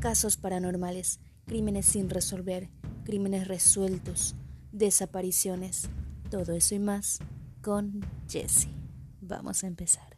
casos paranormales, crímenes sin resolver, crímenes resueltos, desapariciones, todo eso y más con Jesse. Vamos a empezar.